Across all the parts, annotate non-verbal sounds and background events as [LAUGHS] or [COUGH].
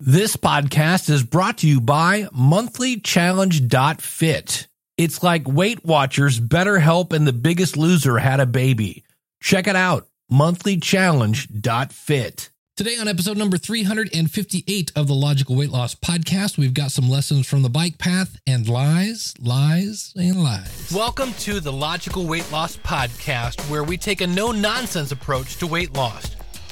This podcast is brought to you by monthlychallenge.fit. It's like Weight Watchers, BetterHelp, and The Biggest Loser had a baby. Check it out, monthlychallenge.fit. Today, on episode number 358 of the Logical Weight Loss Podcast, we've got some lessons from the bike path and lies, lies, and lies. Welcome to the Logical Weight Loss Podcast, where we take a no nonsense approach to weight loss.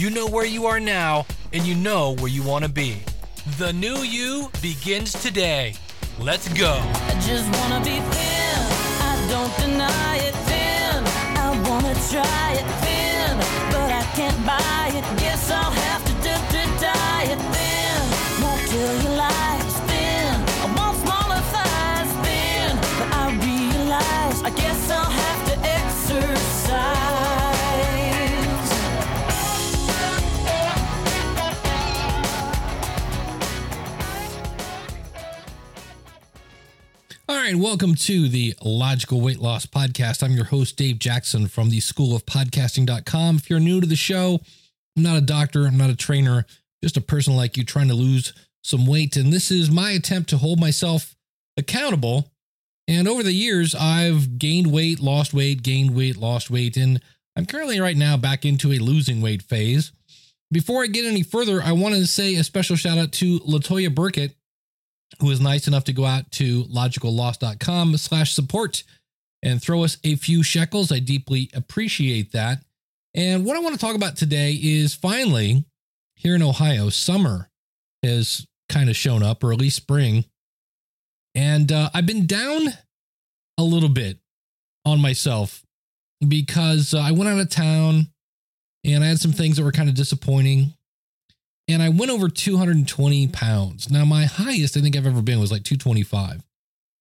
You know where you are now, and you know where you want to be. The new you begins today. Let's go. I just wanna be thin. I don't deny it thin. I wanna try it thin, but I can't buy it. Guess I'll have to to thin. Won't kill your life thin. I want smaller thighs thin, but I realize I guess I'll have right, welcome to the Logical Weight Loss Podcast. I'm your host, Dave Jackson from the School of Podcasting.com. If you're new to the show, I'm not a doctor, I'm not a trainer, just a person like you trying to lose some weight. And this is my attempt to hold myself accountable. And over the years, I've gained weight, lost weight, gained weight, lost weight. And I'm currently right now back into a losing weight phase. Before I get any further, I want to say a special shout out to Latoya Burkett who was nice enough to go out to logicalloss.com slash support and throw us a few shekels. I deeply appreciate that. And what I want to talk about today is finally here in Ohio, summer has kind of shown up, or at least spring. And uh, I've been down a little bit on myself because uh, I went out of town and I had some things that were kind of disappointing and I went over 220 pounds. Now my highest I think I've ever been was like 225.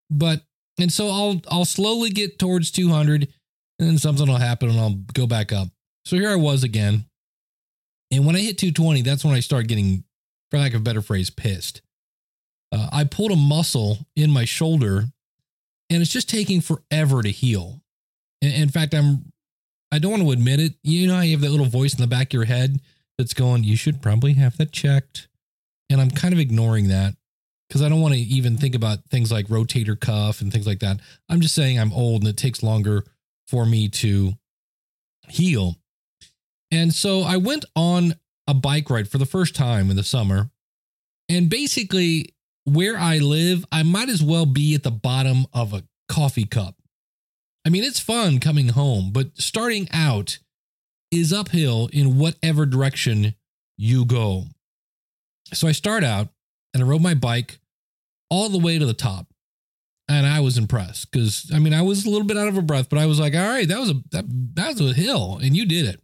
But and so I'll I'll slowly get towards 200 and then something will happen and I'll go back up. So here I was again. And when I hit 220, that's when I start getting, for lack of a better phrase, pissed. Uh, I pulled a muscle in my shoulder and it's just taking forever to heal. In, in fact, I'm I don't want to admit it. You know how you have that little voice in the back of your head that's going, you should probably have that checked. And I'm kind of ignoring that because I don't want to even think about things like rotator cuff and things like that. I'm just saying I'm old and it takes longer for me to heal. And so I went on a bike ride for the first time in the summer. And basically, where I live, I might as well be at the bottom of a coffee cup. I mean, it's fun coming home, but starting out, is uphill in whatever direction you go. So I start out and I rode my bike all the way to the top. And I was impressed because I mean I was a little bit out of a breath, but I was like, all right, that was a that, that was a hill, and you did it.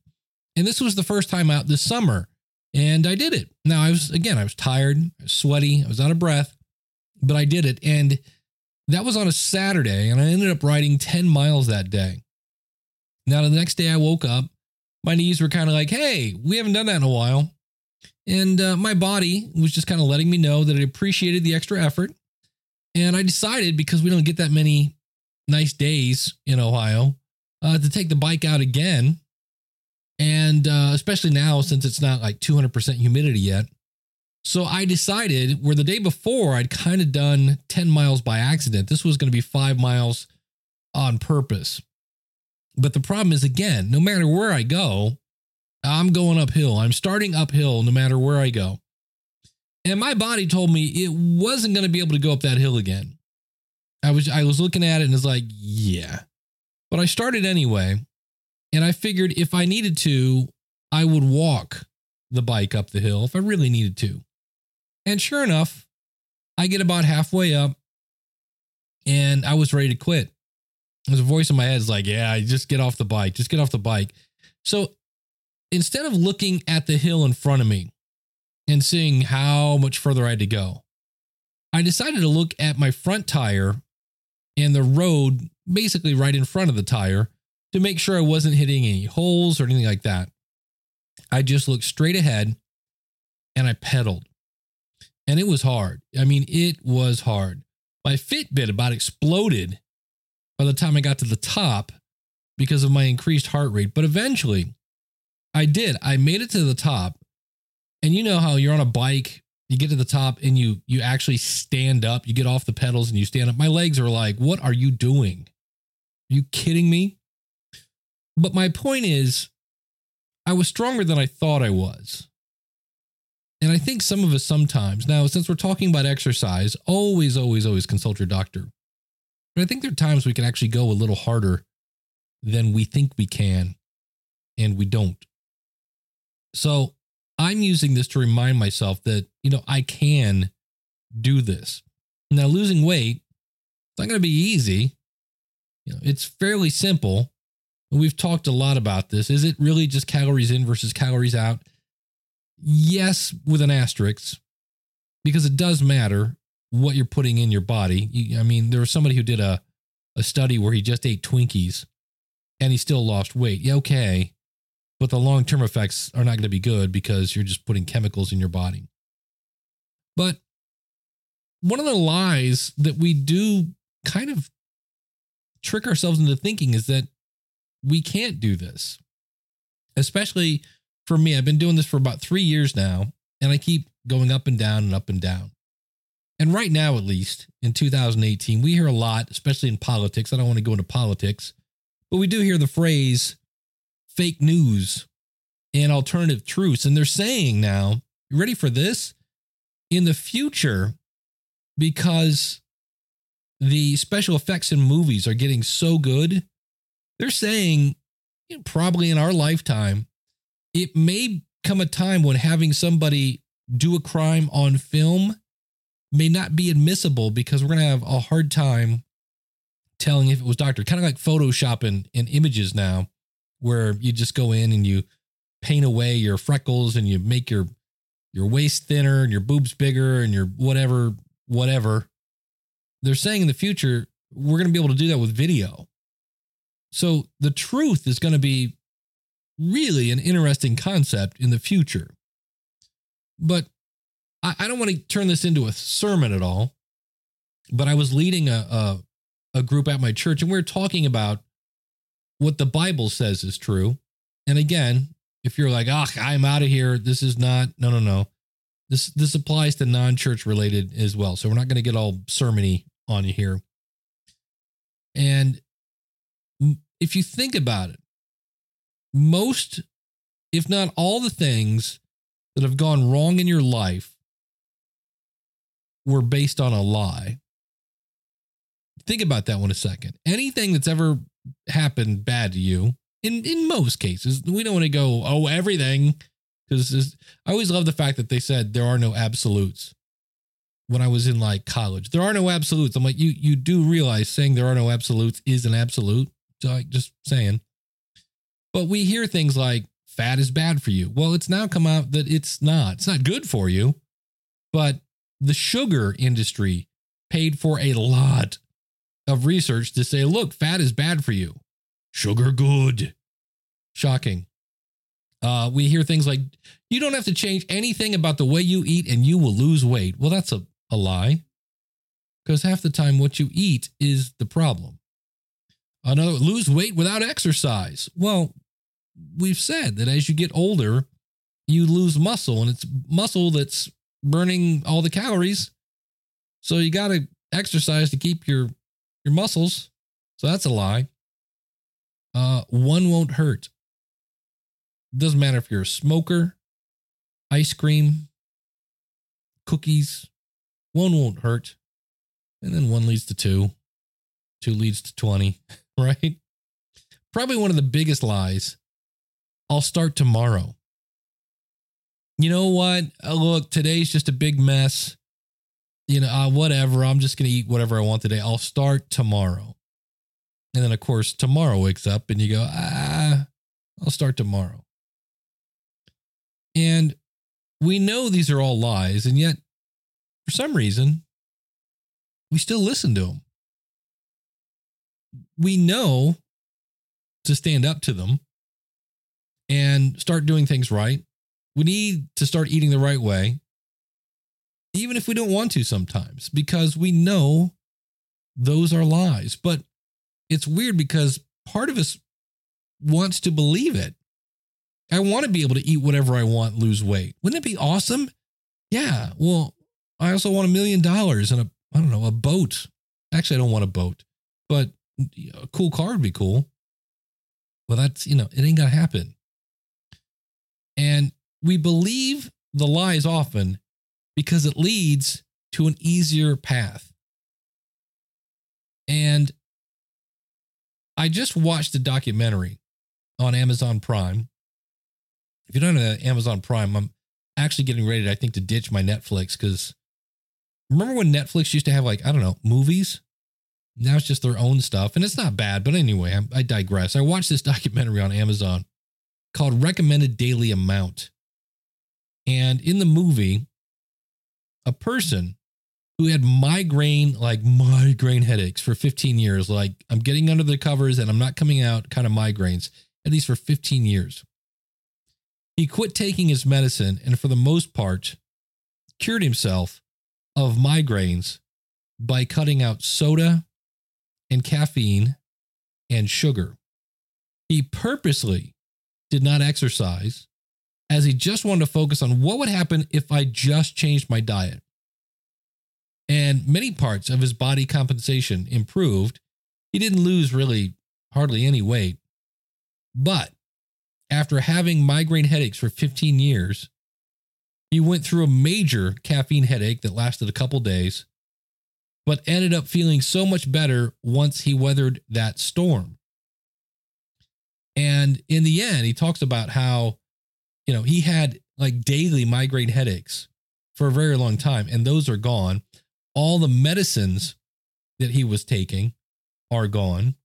And this was the first time out this summer, and I did it. Now I was again, I was tired, I was sweaty, I was out of breath, but I did it. And that was on a Saturday, and I ended up riding 10 miles that day. Now the next day I woke up my knees were kind of like, hey, we haven't done that in a while. And uh, my body was just kind of letting me know that it appreciated the extra effort. And I decided because we don't get that many nice days in Ohio uh, to take the bike out again. And uh, especially now, since it's not like 200% humidity yet. So I decided where the day before I'd kind of done 10 miles by accident, this was going to be five miles on purpose. But the problem is, again, no matter where I go, I'm going uphill. I'm starting uphill no matter where I go. And my body told me it wasn't going to be able to go up that hill again. I was I was looking at it and it's like, yeah. But I started anyway. And I figured if I needed to, I would walk the bike up the hill if I really needed to. And sure enough, I get about halfway up and I was ready to quit. There's a voice in my head is like, yeah, just get off the bike. Just get off the bike. So instead of looking at the hill in front of me, and seeing how much further I had to go. I decided to look at my front tire and the road basically right in front of the tire to make sure I wasn't hitting any holes or anything like that. I just looked straight ahead and I pedaled. And it was hard. I mean, it was hard. My Fitbit about exploded by the time I got to the top because of my increased heart rate. But eventually, I did. I made it to the top. And you know how you're on a bike, you get to the top and you you actually stand up, you get off the pedals and you stand up. My legs are like, "What are you doing? Are you kidding me?" But my point is I was stronger than I thought I was. And I think some of us sometimes, now, since we're talking about exercise, always, always, always consult your doctor. But I think there are times we can actually go a little harder than we think we can, and we don't. So I'm using this to remind myself that, you know, I can do this. Now, losing weight, it's not going to be easy. You know, it's fairly simple. We've talked a lot about this. Is it really just calories in versus calories out? Yes, with an asterisk, because it does matter what you're putting in your body. I mean, there was somebody who did a, a study where he just ate Twinkies and he still lost weight. Yeah, okay. But the long term effects are not going to be good because you're just putting chemicals in your body. But one of the lies that we do kind of trick ourselves into thinking is that we can't do this. Especially for me, I've been doing this for about three years now, and I keep going up and down and up and down. And right now, at least in 2018, we hear a lot, especially in politics. I don't want to go into politics, but we do hear the phrase fake news and alternative truths. And they're saying now, you ready for this? In the future, because the special effects in movies are getting so good, they're saying you know, probably in our lifetime, it may come a time when having somebody do a crime on film may not be admissible because we're going to have a hard time telling if it was doctor. Kind of like Photoshop in, in images now, where you just go in and you paint away your freckles and you make your your waist thinner and your boobs bigger and your whatever whatever. They're saying in the future we're going to be able to do that with video. So the truth is going to be really an interesting concept in the future. But I, I don't want to turn this into a sermon at all. But I was leading a, a a group at my church and we are talking about what the Bible says is true. And again, if you're like, ah, I'm out of here, this is not, no, no, no. This this applies to non-church related as well. So we're not going to get all sermony on you here. And if you think about it, most, if not all the things that have gone wrong in your life were based on a lie. Think about that one a second. Anything that's ever happened bad to you, in, in most cases, we don't want to go, oh, everything. Because I always love the fact that they said there are no absolutes when I was in like college. There are no absolutes. I'm like, you you do realize saying there are no absolutes is an absolute. So like just saying. But we hear things like fat is bad for you. Well, it's now come out that it's not. It's not good for you. But the sugar industry paid for a lot of research to say, look, fat is bad for you. Sugar good. Shocking. Uh, we hear things like, you don't have to change anything about the way you eat and you will lose weight. Well, that's a, a lie because half the time what you eat is the problem. Another, lose weight without exercise. Well, we've said that as you get older, you lose muscle and it's muscle that's burning all the calories. So you got to exercise to keep your your muscles. So that's a lie. Uh, one won't hurt. Doesn't matter if you're a smoker, ice cream, cookies, one won't hurt. And then one leads to two, two leads to 20, [LAUGHS] right? Probably one of the biggest lies. I'll start tomorrow. You know what? Uh, look, today's just a big mess. You know, uh, whatever. I'm just going to eat whatever I want today. I'll start tomorrow. And then, of course, tomorrow wakes up and you go, ah, I'll start tomorrow. And we know these are all lies, and yet for some reason, we still listen to them. We know to stand up to them and start doing things right. We need to start eating the right way, even if we don't want to sometimes, because we know those are lies. But it's weird because part of us wants to believe it. I want to be able to eat whatever I want, lose weight. Wouldn't it be awesome? Yeah. Well, I also want a million dollars and a, I don't know, a boat. Actually, I don't want a boat, but a cool car would be cool. Well, that's, you know, it ain't going to happen. And we believe the lies often because it leads to an easier path. And I just watched a documentary on Amazon Prime. If you don't have Amazon Prime, I'm actually getting ready, I think, to ditch my Netflix because remember when Netflix used to have like, I don't know, movies? Now it's just their own stuff. And it's not bad. But anyway, I, I digress. I watched this [LAUGHS] documentary on Amazon called Recommended Daily Amount. And in the movie, a person who had migraine, like migraine headaches for 15 years, like I'm getting under the covers and I'm not coming out kind of migraines, at least for 15 years. He quit taking his medicine and, for the most part, cured himself of migraines by cutting out soda and caffeine and sugar. He purposely did not exercise as he just wanted to focus on what would happen if I just changed my diet. And many parts of his body compensation improved. He didn't lose really hardly any weight. But after having migraine headaches for 15 years, he went through a major caffeine headache that lasted a couple days, but ended up feeling so much better once he weathered that storm. And in the end, he talks about how, you know, he had like daily migraine headaches for a very long time, and those are gone. All the medicines that he was taking are gone.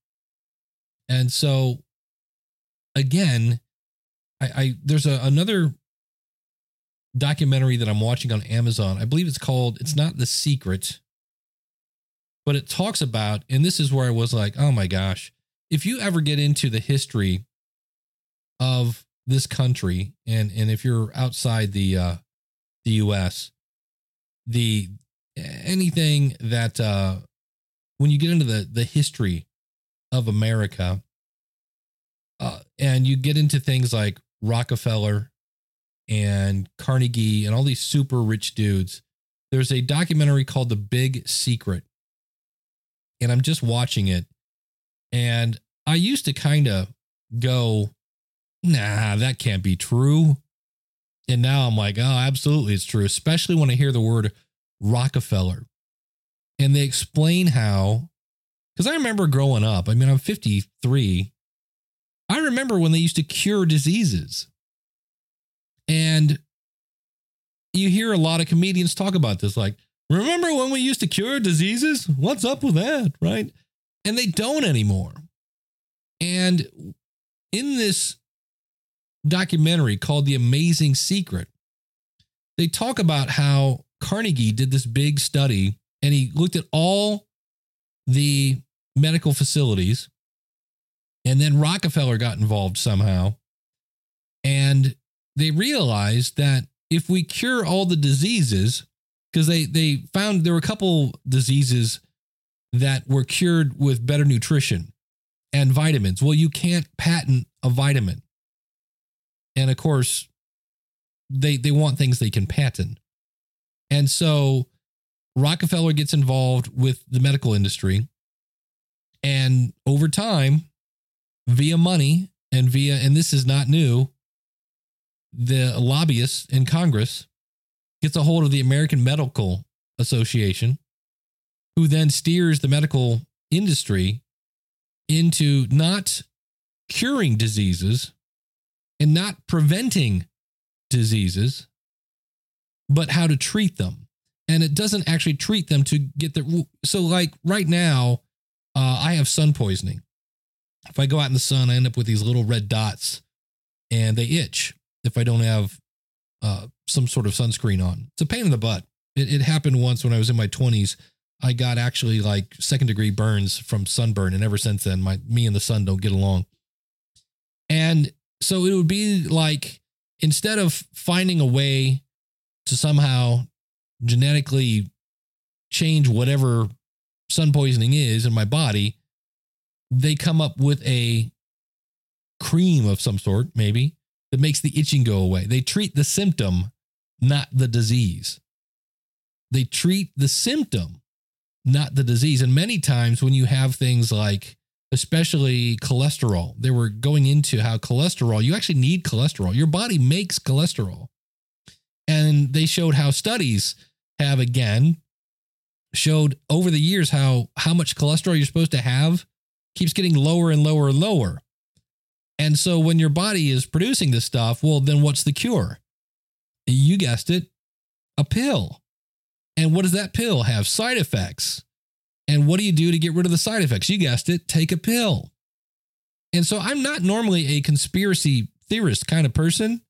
And so, again, I, I there's a, another documentary that I'm watching on Amazon. I believe it's called, it's not The Secret, but it talks about, and this is where I was like, oh my gosh, if you ever get into the history of this country, and and if you're outside the uh, the U.S., the anything that uh, when you get into the the history of America, uh, and you get into things like Rockefeller and Carnegie and all these super rich dudes, there's a documentary called The Big Secret, and I'm just watching it, and I used to kind of go, nah, that can't be true. And now I'm like, oh, absolutely, it's true, especially when I hear the word Rockefeller. And they explain how, because I remember growing up, I mean, I'm 53. I remember when they used to cure diseases. And you hear a lot of comedians talk about this, like, remember when we used to cure diseases? What's up with that? Right. And they don't anymore. And in this documentary called The Amazing Secret, they talk about how Carnegie did this big study and he looked at all the medical facilities. And then Rockefeller got involved somehow. And they realized that if we cure all the diseases, because they, they found there were a couple diseases that were cured with better nutrition and vitamins. Well, you can't patent a vitamin. And of course, they they want things they can patent. And so Rockefeller gets involved with the medical industry. And over time, via money and via, and this is not new, the lobbyists in Congress gets a hold of the American Medical Association, who then steers the medical industry into not curing diseases and not preventing diseases, but how to treat them. And it doesn't actually treat them to get the. So, like right now, uh, I have sun poisoning. If I go out in the sun, I end up with these little red dots and they itch if I don't have uh, some sort of sunscreen on. It's a pain in the butt. It, it happened once when I was in my 20s. I got actually like second degree burns from sunburn, and ever since then, my me and the sun don't get along. And so it would be like instead of finding a way to somehow genetically change whatever sun poisoning is in my body, they come up with a cream of some sort, maybe, that makes the itching go away. They treat the symptom, not the disease. They treat the symptom, not the disease. And many times when you have things like, especially cholesterol, they were going into how cholesterol, you actually need cholesterol. Your body makes cholesterol. And they showed how studies have again showed over the years how how much cholesterol you're supposed to have keeps getting lower and lower and lower. And so when your body is producing this stuff, well then what's the cure? You guessed it, a pill. And what does that pill have? Side effects. And what do you do to get rid of the side effects? You guessed it, take a pill. And so I'm not normally a conspiracy theorist kind of person,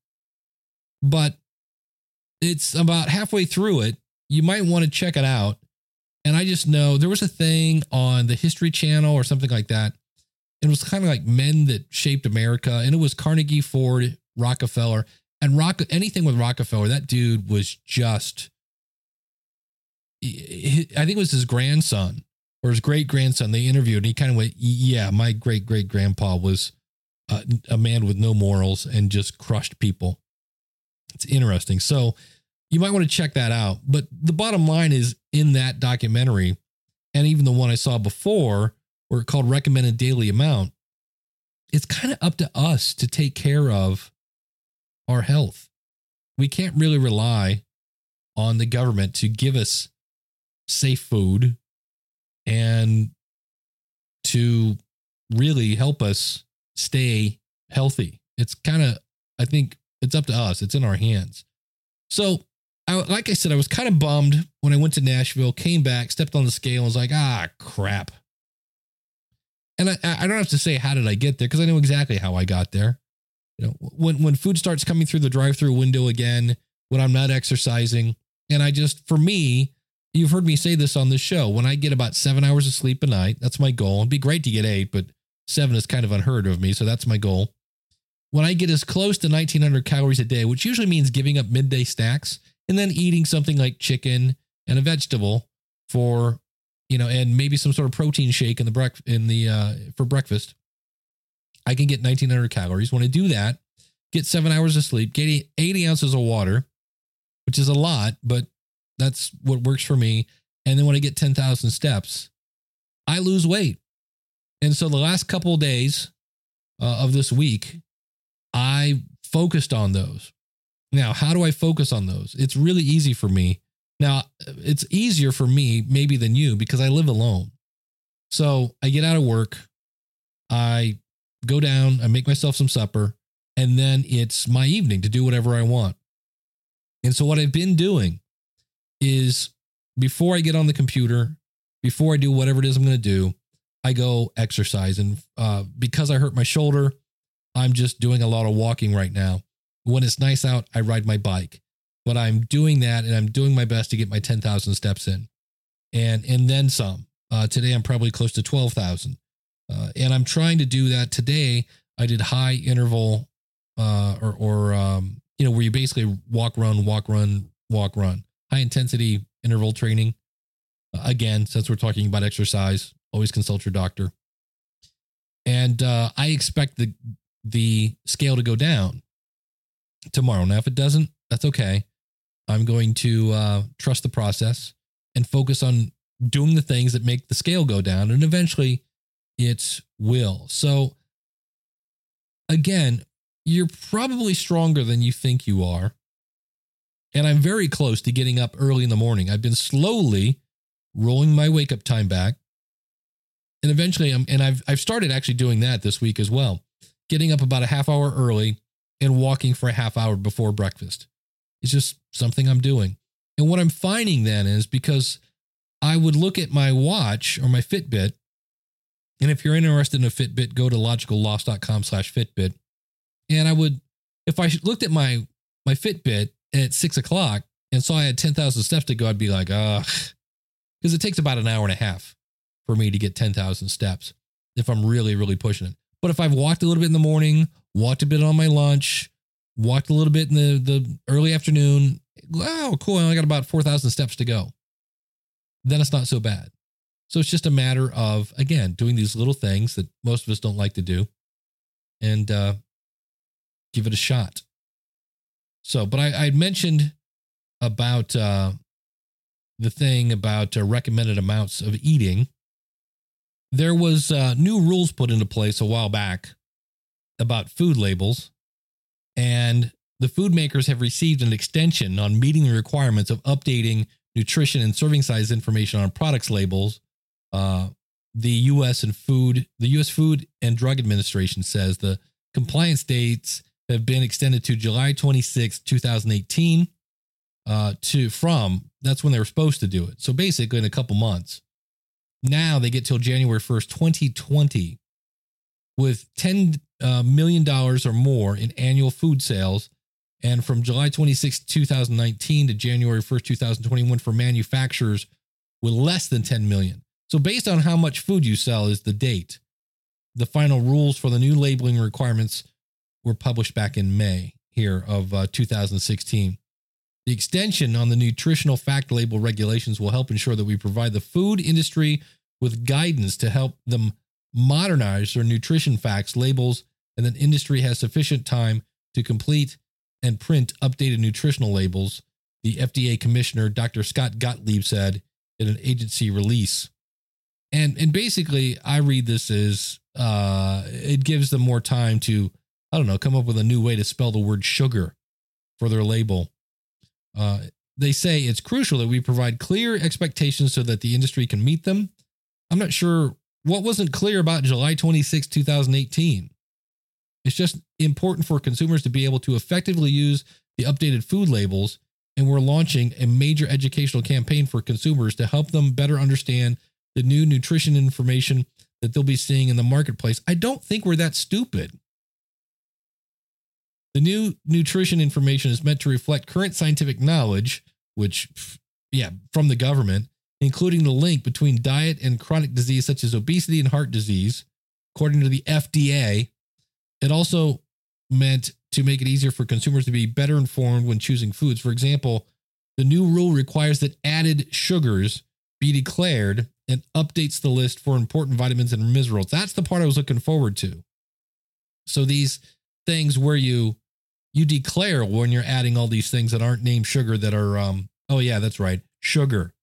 but it's about halfway through it. You might want to check it out. And I just know there was a thing on the History Channel or something like that. It was kind of like men that shaped America, and it was Carnegie, Ford, Rockefeller, and Rock. Anything with Rockefeller, that dude was just. I think it was his grandson or his great grandson. They interviewed, and he kind of went, "Yeah, my great great grandpa was a, man with no morals and just crushed people." It's interesting. So you might want to check that out. But the bottom line is in that documentary, and even the one I saw before, where called recommended daily amount, it's kind of up to us to take care of our health. We can't really rely on the government to give us safe food and to really help us stay healthy. It's kind of, I think it's up to us. It's in our hands. So I, like I said, I was kind of bummed when I went to Nashville, came back, stepped on the scale, and was like, ah, crap. And I, I don't have to say how did I get there because I know exactly how I got there. You know, when when food starts coming through the drive-through window again, when I'm not exercising, and I just for me, you've heard me say this on this show. When I get about seven hours of sleep a night, that's my goal. It'd be great to get eight, but seven is kind of unheard of me, so that's my goal. When I get as close to 1900 calories a day, which usually means giving up midday snacks, and then eating something like chicken and a vegetable for you know and maybe some sort of protein shake in the break in the uh for breakfast i can get 1900 calories when i do that get seven hours of sleep get 80 ounces of water which is a lot but that's what works for me and then when i get 10000 steps i lose weight and so the last couple of days uh, of this week i focused on those now, how do I focus on those? It's really easy for me. Now, it's easier for me maybe than you because I live alone. So I get out of work, I go down, I make myself some supper, and then it's my evening to do whatever I want. And so what I've been doing is before I get on the computer, before I do whatever it is I'm going to do, I go exercise. And uh, because I hurt my shoulder, I'm just doing a lot of walking right now. When it's nice out, I ride my bike. But I'm doing that and I'm doing my best to get my 10,000 steps in and and then some. Uh, today I'm probably close to 12,000. Uh, and I'm trying to do that today. I did high interval uh, or, or um, you know, where you basically walk, run, walk, run, walk, run, high intensity interval training. Uh, again, since we're talking about exercise, always consult your doctor. And uh, I expect the the scale to go down tomorrow. Now, if it doesn't, that's okay. I'm going to uh, trust the process and focus on doing the things that make the scale go down, and eventually it will. So, again, you're probably stronger than you think you are. And I'm very close to getting up early in the morning. I've been slowly rolling my wake up time back. And eventually I'm and I've I've started actually doing that this week as well. Getting up about a half hour early and walking for a half hour before breakfast. It's just something I'm doing. And what I'm finding then is because I would look at my watch or my Fitbit, and if you're interested in a Fitbit, go to logicalloss.com slash Fitbit. And I would, if I looked at my my Fitbit at six o'clock and saw I had 10,000 steps to go, I'd be like, ugh. Because it takes about an hour and a half for me to get 10,000 steps if I'm really, really pushing it. But if I've walked a little bit in the morning, walked a bit on my lunch, walked a little bit in the, the early afternoon, wow, cool. I only got about 4,000 steps to go. Then it's not so bad. So it's just a matter of, again, doing these little things that most of us don't like to do and uh, give it a shot. So, but I, I mentioned about uh, the thing about uh, recommended amounts of eating. There was uh, new rules put into place a while back about food labels, and the food makers have received an extension on meeting the requirements of updating nutrition and serving size information on products labels. Uh, the U.S. and food, the U.S. Food and Drug Administration says the compliance dates have been extended to July 26, 2018 uh, to from that's when they were supposed to do it. So basically, in a couple months. Now they get till January 1st, 2020, with 10 uh, million dollars or more in annual food sales. And from July 26, 2019 to January 1st, 2021 for manufacturers with less than 10 million. So based on how much food you sell is the date. The final rules for the new labeling requirements were published back in May here of uh, 2016. The extension on the nutritional fact label regulations will help ensure that we provide the food industry with guidance to help them modernize their nutrition facts labels, and that industry has sufficient time to complete and print updated nutritional labels. The FDA Commissioner, Dr. Scott Gottlieb, said in an agency release. And and basically, I read this as uh, it gives them more time to, I don't know, come up with a new way to spell the word sugar for their label. Uh, they say it's crucial that we provide clear expectations so that the industry can meet them. I'm not sure what wasn't clear about July 26, 2018. It's just important for consumers to be able to effectively use the updated food labels. And we're launching a major educational campaign for consumers to help them better understand the new nutrition information that they'll be seeing in the marketplace. I don't think we're that stupid. The new nutrition information is meant to reflect current scientific knowledge, which, yeah, from the government, including the link between diet and chronic disease such as obesity and heart disease. According to the FDA, it also meant to make it easier for consumers to be better informed when choosing foods. For example, the new rule requires that added sugars be declared and updates the list for important vitamins and minerals. That's the part I was looking forward to. So these things where you you declare when you're adding all these things that aren't named sugar that are um oh yeah that's right sugar.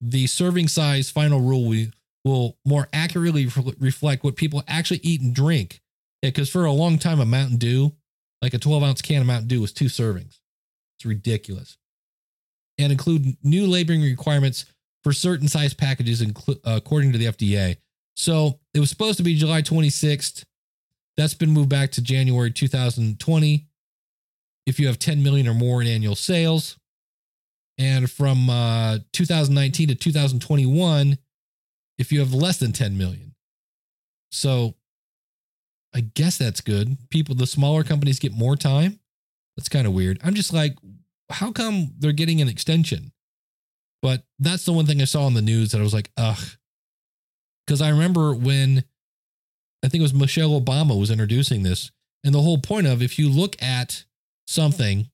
The serving size final rule we will more accurately re- reflect what people actually eat and drink. Because yeah, for a long time a mountain dew like a 12 ounce can of mountain dew was two servings. It's ridiculous. And include new labeling requirements for certain size packages inclu- according to the fda so it was supposed to be july 26th that's been moved back to January 2020. If you have 10 million or more in annual sales, and from uh, 2019 to 2021, if you have less than 10 million. So I guess that's good. People, the smaller companies get more time. That's kind of weird. I'm just like, how come they're getting an extension? But that's the one thing I saw in the news that I was like, ugh. Because I remember when I think it was Michelle Obama was introducing this. And the whole point of if you look at something,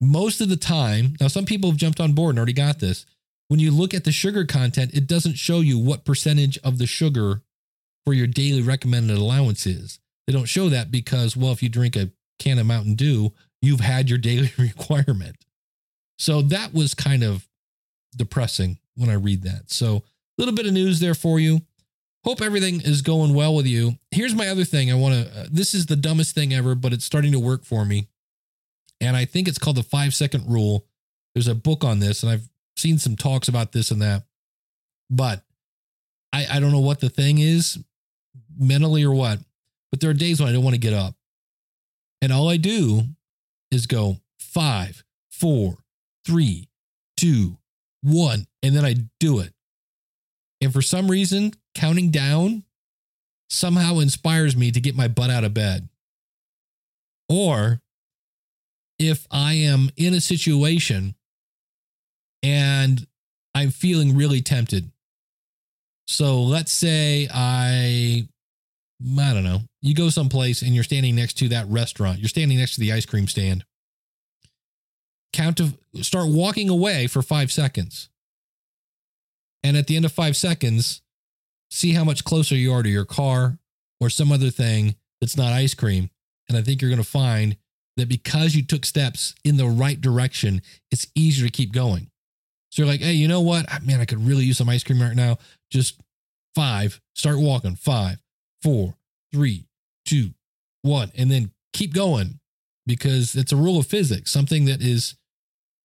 most of the time, now some people have jumped on board and already got this. When you look at the sugar content, it doesn't show you what percentage of the sugar for your daily recommended allowance is. They don't show that because, well, if you drink a can of Mountain Dew, you've had your [LAUGHS] daily requirement. So that was kind of depressing when I read that. So a little bit of news there for you. Hope everything is going well with you. Here's my other thing I want to, uh, this is the dumbest thing ever, but it's starting to work for me. And I think it's called the five second rule. There's a book on this, and I've seen some talks about this and that. But I, I don't know what the thing is mentally or what, but there are days when I don't want to get up. And all I do is go five, four, three, two, one, and then I do it. And for some reason, counting down somehow inspires me to get my butt out of bed. Or if I am in a situation and I'm feeling really tempted. So let's say I, I don't know, you go someplace and you're standing next to that restaurant, you're standing next to the ice cream stand. Count to start walking away for five seconds. And at the end of five seconds, see how much closer you are to your car or some other thing that's not ice cream. And I think you're going to find that because you took steps in the right direction, it's easier to keep going. So you're like, hey, you know what? Ah, Man, I could really use some ice cream right now. Just five, start walking. Five, four, three, two, one, and then keep going because it's a rule of physics, something that is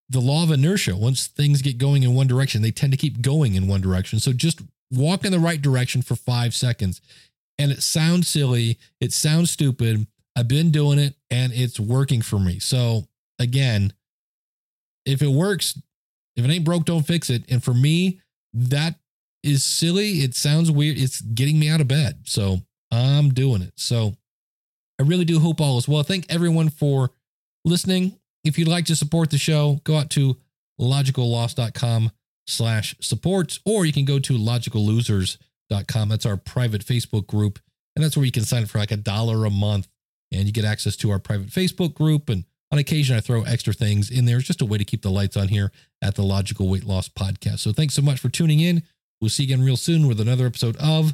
the law of inertia. Once things get going in one direction, they tend to keep going in one direction. So just walk in the right direction for five seconds. And it sounds silly, it sounds stupid. I've been doing it and it's working for me. So again, if it works, if it ain't broke, don't fix it. And for me, that is silly. It sounds weird. It's getting me out of bed. So I'm doing it. So I really do hope all is well. Thank everyone for listening. If you'd like to support the show, go out to logicalloss.com slash supports, or you can go to logicallosers.com. That's our private Facebook group. And that's where you can sign up for like a dollar a month and you get access to our private Facebook group. And on occasion, I throw extra things in there. It's just a way to keep the lights on here at the Logical Weight Loss Podcast. So thanks so much for tuning in. We'll see you again real soon with another episode of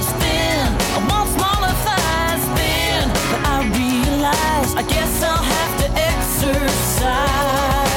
I guess I'll have to exercise.